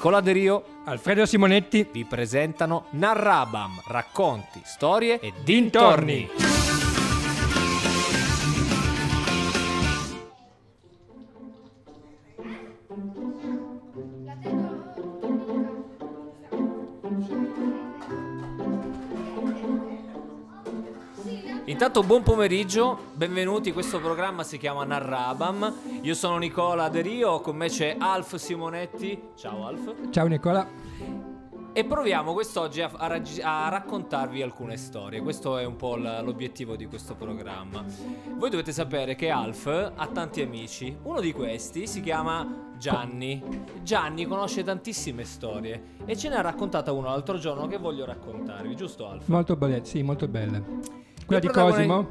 Nicola De Rio, Alfredo Simonetti, vi presentano Narrabam, racconti, storie e dintorni. Intanto buon pomeriggio, benvenuti, questo programma si chiama Narrabam, io sono Nicola De Rio, con me c'è Alf Simonetti, ciao Alf, Ciao Nicola. e proviamo quest'oggi a, a raggi- a raccontarvi alcune storie, questo è un po' l- l'obiettivo di questo programma. Voi dovete sapere che Alf ha tanti amici, uno di questi si chiama Gianni, Gianni conosce tantissime storie e ce ne ha raccontata uno l'altro giorno che voglio raccontarvi, giusto Alf? Molto belle, sì, molto belle. Quella di Cosimo?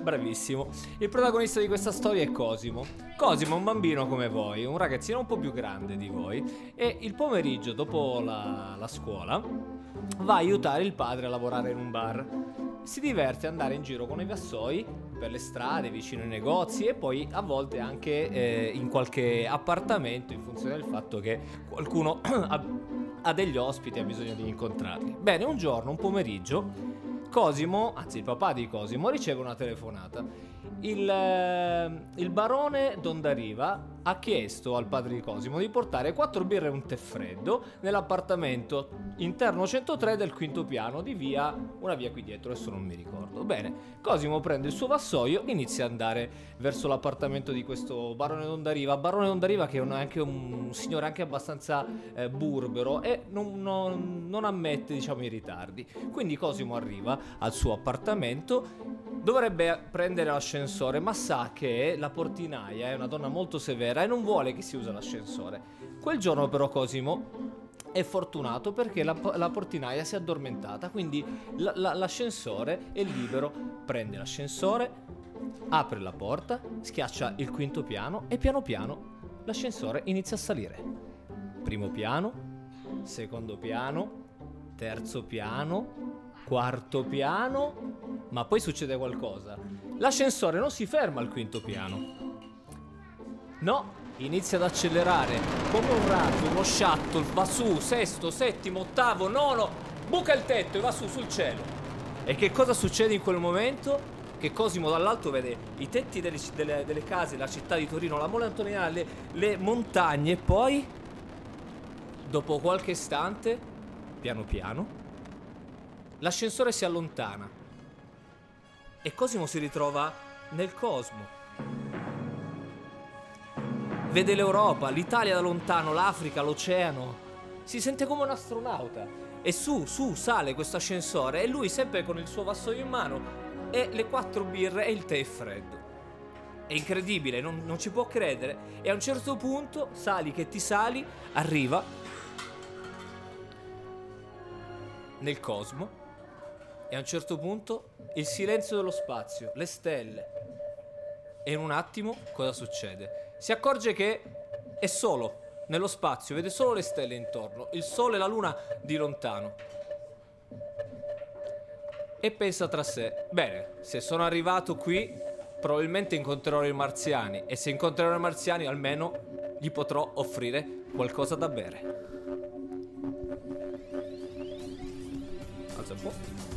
Bravissimo. Il protagonista di questa storia è Cosimo. Cosimo è un bambino come voi, un ragazzino un po' più grande di voi. E il pomeriggio, dopo la, la scuola, va a aiutare il padre a lavorare in un bar. Si diverte ad andare in giro con i vassoi per le strade, vicino ai negozi e poi a volte anche eh, in qualche appartamento in funzione del fatto che qualcuno ha, ha degli ospiti e ha bisogno di incontrarli. Bene, un giorno, un pomeriggio, Cosimo, anzi il papà di Cosimo, riceve una telefonata. Il, eh, il barone Dondariva ha chiesto al padre di Cosimo di portare quattro birre e un tè freddo nell'appartamento interno 103 del quinto piano di via, una via qui dietro, adesso non mi ricordo. Bene, Cosimo prende il suo vassoio, inizia ad andare verso l'appartamento di questo barone Dondariva. Barone Dondariva che è un- anche un signore anche abbastanza eh, burbero e non, non- non ammette diciamo i ritardi. Quindi Cosimo arriva al suo appartamento, dovrebbe prendere l'ascensore ma sa che la portinaia è una donna molto severa e non vuole che si usa l'ascensore. Quel giorno però Cosimo è fortunato perché la, la portinaia si è addormentata, quindi la- la- l'ascensore è libero, prende l'ascensore, apre la porta, schiaccia il quinto piano e piano piano l'ascensore inizia a salire. Primo piano, secondo piano, terzo piano, quarto piano, ma poi succede qualcosa. L'ascensore non si ferma al quinto piano. No, inizia ad accelerare come un razzo, uno shuttle, va su, sesto, settimo, ottavo, nono, buca il tetto e va su sul cielo. E che cosa succede in quel momento? Che Cosimo dall'alto vede i tetti delle, delle- delle case, la città di Torino, la mole antoniana, le, le montagne e poi, dopo qualche istante, piano piano, l'ascensore si allontana e Cosimo si ritrova nel cosmo. Vede l'Europa, l'Italia da lontano, l'Africa, l'oceano. Si sente come un astronauta. E su, su, sale questo ascensore e lui sempre con il suo vassoio in mano e le quattro birre e il tè freddo. È incredibile, non, non ci può credere. E a un certo punto, sali che ti sali, arriva nel cosmo. E a un certo punto il silenzio dello spazio, le stelle. E in un attimo cosa succede? Si accorge che è solo nello spazio, vede solo le stelle intorno, il sole e la luna di lontano. E pensa tra sé, bene, se sono arrivato qui, probabilmente incontrerò i marziani e se incontrerò i marziani almeno gli potrò offrire qualcosa da bere. Alza un po'.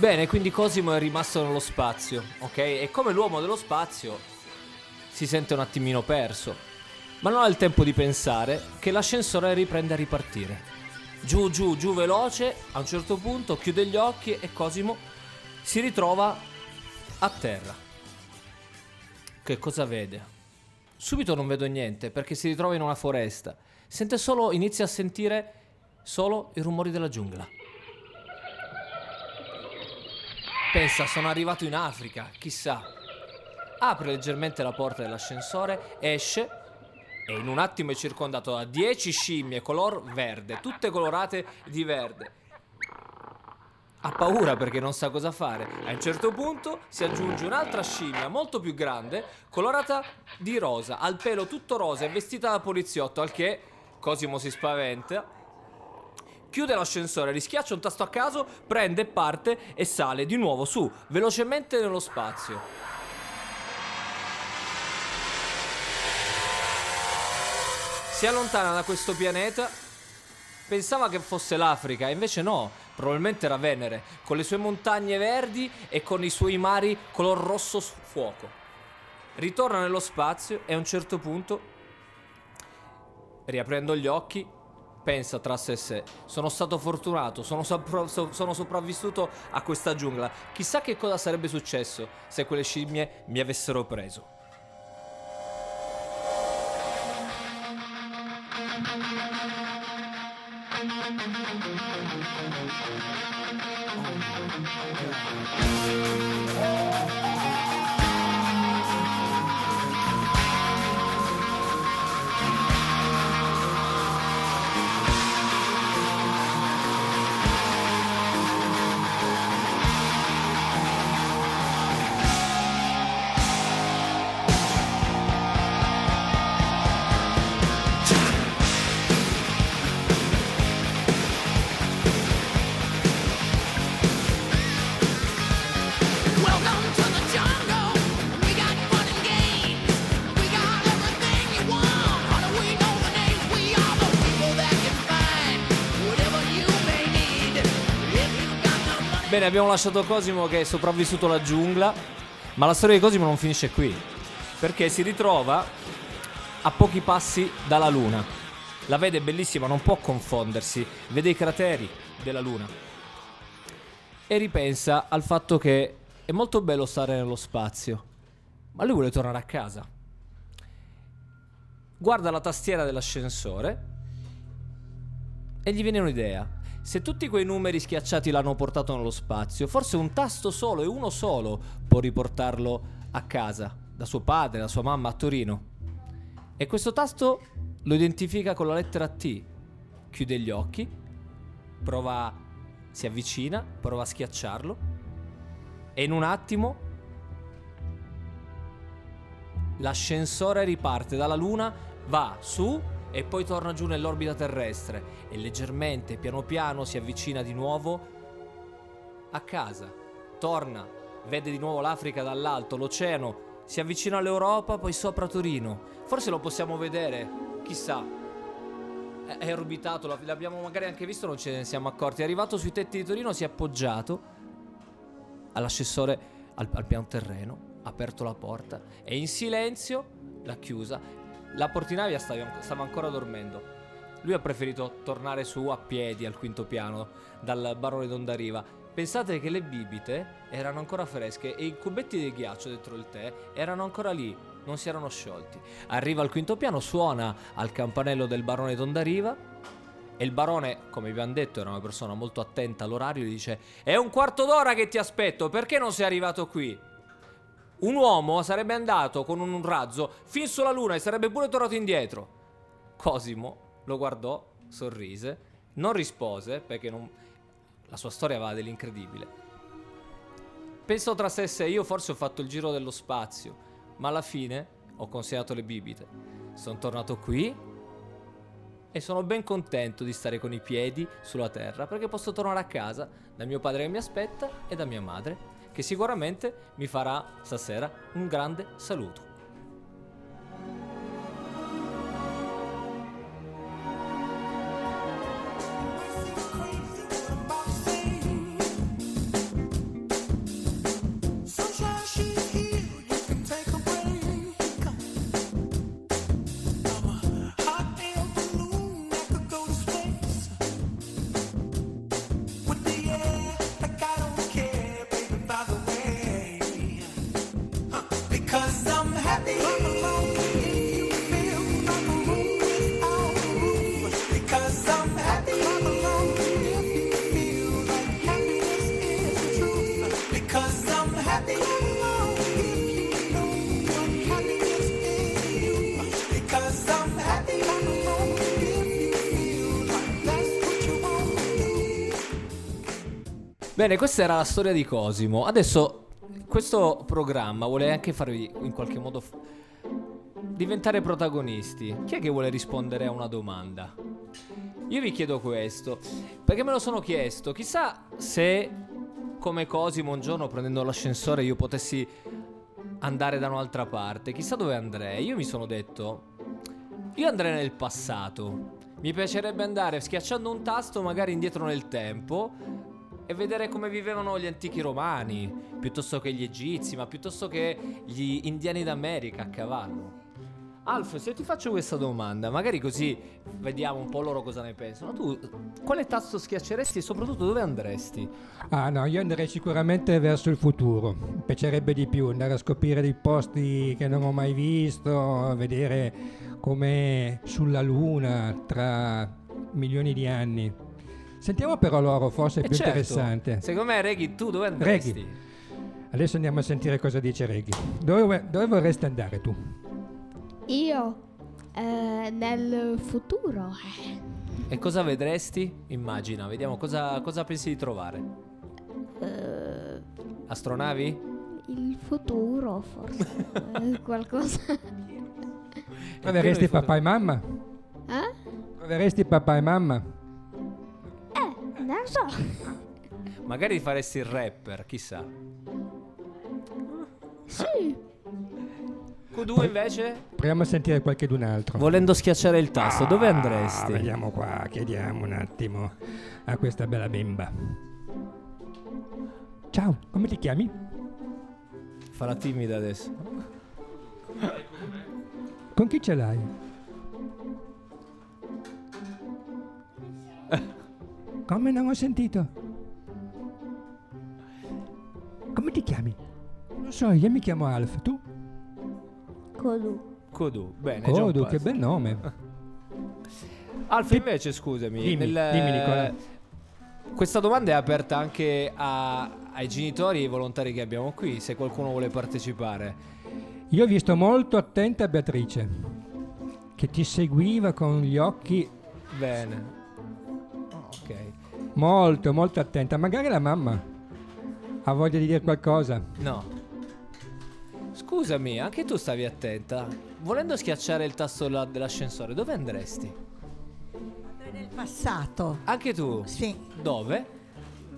Bene, quindi Cosimo è rimasto nello spazio, ok? E come l'uomo dello spazio si sente un attimino perso, ma non ha il tempo di pensare che l'ascensore riprende a ripartire. Giù, giù, giù veloce, a un certo punto chiude gli occhi e Cosimo si ritrova a terra. Che cosa vede? Subito non vedo niente perché si ritrova in una foresta. Sente solo, inizia a sentire solo i rumori della giungla. Pensa, sono arrivato in Africa, chissà. Apre leggermente la porta dell'ascensore, esce e in un attimo è circondato da 10 scimmie color verde, tutte colorate di verde. Ha paura perché non sa cosa fare. A un certo punto si aggiunge un'altra scimmia molto più grande, colorata di rosa, al pelo tutto rosa e vestita da poliziotto, al che Cosimo si spaventa chiude l'ascensore, rischiaccia un tasto a caso, prende, parte e sale di nuovo su, velocemente nello spazio. Si allontana da questo pianeta. Pensava che fosse l'Africa, invece no, probabilmente era Venere, con le sue montagne verdi e con i suoi mari color rosso fuoco. Ritorna nello spazio e a un certo punto, riaprendo gli occhi, pensa tra sé e sé, sono stato fortunato, sono, sopra- sono, sopravvissuto a questa giungla, chissà che cosa sarebbe successo se quelle scimmie mi avessero preso. Bene, abbiamo lasciato Cosimo che è sopravvissuto alla giungla, ma la storia di Cosimo non finisce qui, perché si ritrova a pochi passi dalla Luna. La vede bellissima, non può confondersi, vede i crateri della Luna. E ripensa al fatto che è molto bello stare nello spazio, ma lui vuole tornare a casa. Guarda la tastiera dell'ascensore e gli viene un'idea. Se tutti quei numeri schiacciati l'hanno portato nello spazio, forse un tasto solo e uno solo può riportarlo a casa, da suo padre, da sua mamma a Torino. E questo tasto lo identifica con la lettera T. Chiude gli occhi, prova, si avvicina, prova a schiacciarlo e in un attimo l'ascensore riparte dalla luna, va su e poi torna giù nell'orbita terrestre e leggermente, piano piano si avvicina di nuovo a casa. Torna, vede di nuovo l'Africa dall'alto, l'oceano, si avvicina all'Europa, poi sopra Torino. Forse lo possiamo vedere, chissà. È orbitato, l'abbiamo magari anche visto, non ce ne siamo accorti. È arrivato sui tetti di Torino, si è appoggiato all'assessore al, al piano terreno, ha aperto la porta e in silenzio l'ha chiusa la portinavia stava, stava ancora dormendo. Lui ha preferito tornare su a piedi al quinto piano dal barone d'Ondariva. Pensate che le bibite erano ancora fresche e i cubetti di ghiaccio dentro il tè erano ancora lì, non si erano sciolti. Arriva al quinto piano, suona al campanello del barone d'Ondariva e il barone, come vi abbiamo detto, era una persona molto attenta all'orario, gli dice È un quarto d'ora che ti aspetto, perché non sei arrivato qui? Un uomo sarebbe andato con un razzo fin sulla luna e sarebbe pure tornato indietro. Cosimo lo guardò, sorrise, non rispose perché non... la sua storia va dell'incredibile. Pensò tra sé e sé, io forse ho fatto il giro dello spazio, ma alla fine ho consegnato le bibite. Sono tornato qui e sono ben contento di stare con i piedi sulla terra perché posso tornare a casa da mio padre che mi aspetta e da mia madre che sicuramente mi farà stasera un grande saluto. Bene, questa era la storia di Cosimo. Adesso questo programma vuole anche farvi in qualche modo f- diventare protagonisti. Chi è che vuole rispondere a una domanda? Io vi chiedo questo, perché me lo sono chiesto. Chissà se come Cosimo un giorno prendendo l'ascensore io potessi andare da un'altra parte. Chissà dove andrei. Io mi sono detto, io andrei nel passato. Mi piacerebbe andare schiacciando un tasto magari indietro nel tempo e vedere come vivevano gli antichi romani, piuttosto che gli egizi, ma piuttosto che gli indiani d'America a cavallo. Alf, se ti faccio questa domanda, magari così vediamo un po' loro cosa ne pensano. Tu quale tasto schiacceresti e soprattutto dove andresti? Ah no, io andrei sicuramente verso il futuro. Mi piacerebbe di più andare a scoprire dei posti che non ho mai visto, vedere come sulla Luna tra milioni di anni. Sentiamo però loro, forse è Eh più certo, interessante. Secondo me, Reghi, tu dove andresti? Reghi. Adesso andiamo a sentire cosa dice Reghi. Dove, dove vorresti andare tu? Io eh, nel futuro E cosa vedresti? Immagina, vediamo cosa, cosa pensi di trovare. eh, Astronavi? il futuro forse eh, qualcosa. Troveresti papà e mamma? Eh? Troveresti papà e mamma? Non so. Magari faresti il rapper, chissà. Sì. Q2 invece? Proviamo a sentire qualche d'un altro. Volendo schiacciare il tasto, dove Ah, andresti? vediamo qua, chiediamo un attimo a questa bella bimba. Ciao, come ti chiami? Fa la timida adesso. Con chi ce l'hai? Come non ho sentito? Come ti chiami? Non so, io mi chiamo Alf, tu? Codu. Q2, bene. passo. che bel nome. Alf, invece, scusami. Dimmi, nel- dimmi, Nicola. Questa domanda è aperta anche a- ai genitori e ai volontari che abbiamo qui, se qualcuno vuole partecipare. Io ho visto molto attenta Beatrice, che ti seguiva con gli occhi Bene. Molto, molto attenta. Magari la mamma ha voglia di dire qualcosa. No. Scusami, anche tu stavi attenta. Volendo schiacciare il tasto della- dell'ascensore, dove andresti? Andrei nel passato, Anche tu? sì, Dove?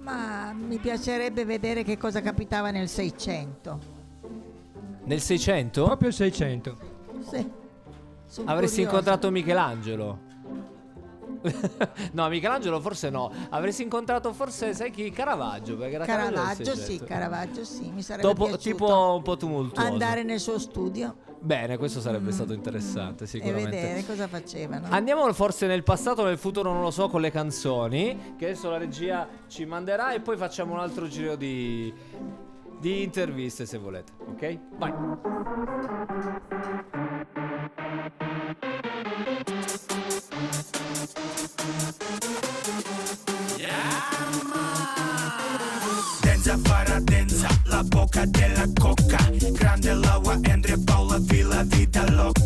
ma mi piacerebbe vedere che cosa capitava nel 600. Nel 600? Proprio il 600. Sì. Sono Avresti curiosa. incontrato Michelangelo. no, Michelangelo forse no. Avresti incontrato forse, sai chi? Caravaggio. Perché era Caravaggio sì, 600. Caravaggio, sì, mi sarebbe Dopo, piaciuto tipo un po' tumultuoso. andare nel suo studio Bene, questo sarebbe stato interessante, e sicuramente. vedere cosa facevano. Andiamo forse nel passato o nel futuro, non lo so, con le canzoni. Che adesso la regia ci manderà e poi facciamo un altro giro di, di interviste se volete. Ok? Vai. Bocca della cocca Grande l'aua, Andre Paula, Villa, vita loca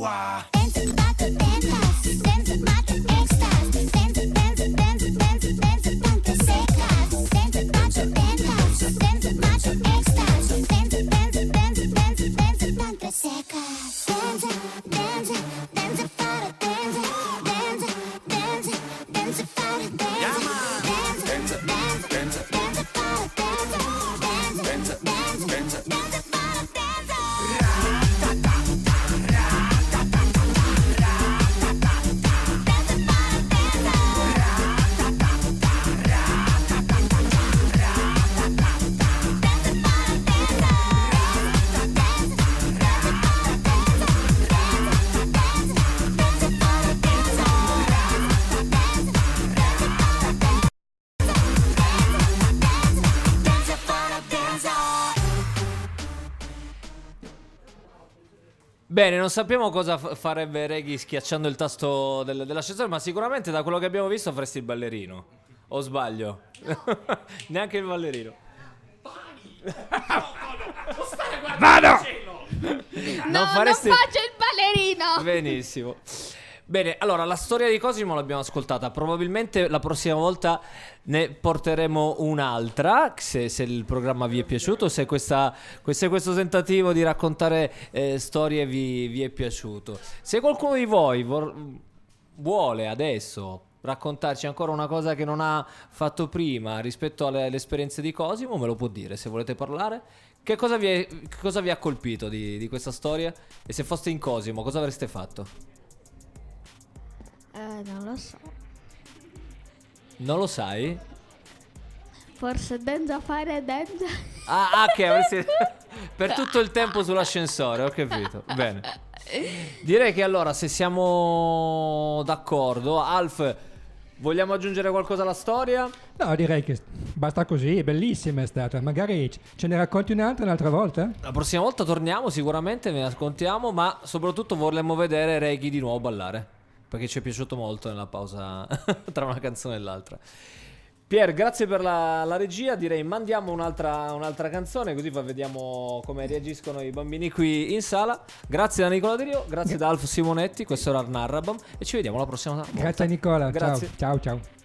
哇 Bene, non sappiamo cosa f- farebbe Reghi schiacciando il tasto del- dell'ascensore, ma sicuramente da quello che abbiamo visto faresti il ballerino. O sbaglio? Neanche il ballerino. Vado! No, non faccio il ballerino. Benissimo. Bene, allora la storia di Cosimo l'abbiamo ascoltata. Probabilmente la prossima volta ne porteremo un'altra. Se, se il programma vi è piaciuto, se, questa, se questo tentativo di raccontare eh, storie vi, vi è piaciuto. Se qualcuno di voi vor- vuole adesso raccontarci ancora una cosa che non ha fatto prima rispetto alle, alle esperienze di Cosimo, me lo può dire se volete parlare. Che cosa vi, è- cosa vi ha colpito di, di questa storia? E se foste in Cosimo, cosa avreste fatto? Eh, non lo so. Non lo sai? Forse Denza fare Denza. Ah, ah, ok, avresti... per tutto il tempo sull'ascensore, ho capito. Bene. Direi che allora, se siamo d'accordo, Alf, vogliamo aggiungere qualcosa alla storia? No, direi che basta così, è bellissima è stata. Magari ce ne racconti un'altra un'altra volta? La prossima volta torniamo, sicuramente ve ne raccontiamo, ma soprattutto vorremmo vedere Reggie di nuovo ballare. Perché ci è piaciuto molto nella pausa tra una canzone e l'altra. Pier, grazie per la, la regia. Direi mandiamo un'altra, un'altra canzone, così poi vediamo come reagiscono i bambini qui in sala. Grazie da Nicola De Rio, grazie da Alf Simonetti. Questo era Narrabam. E ci vediamo la prossima volta. Grazie Nicola. Grazie. Ciao, ciao, ciao.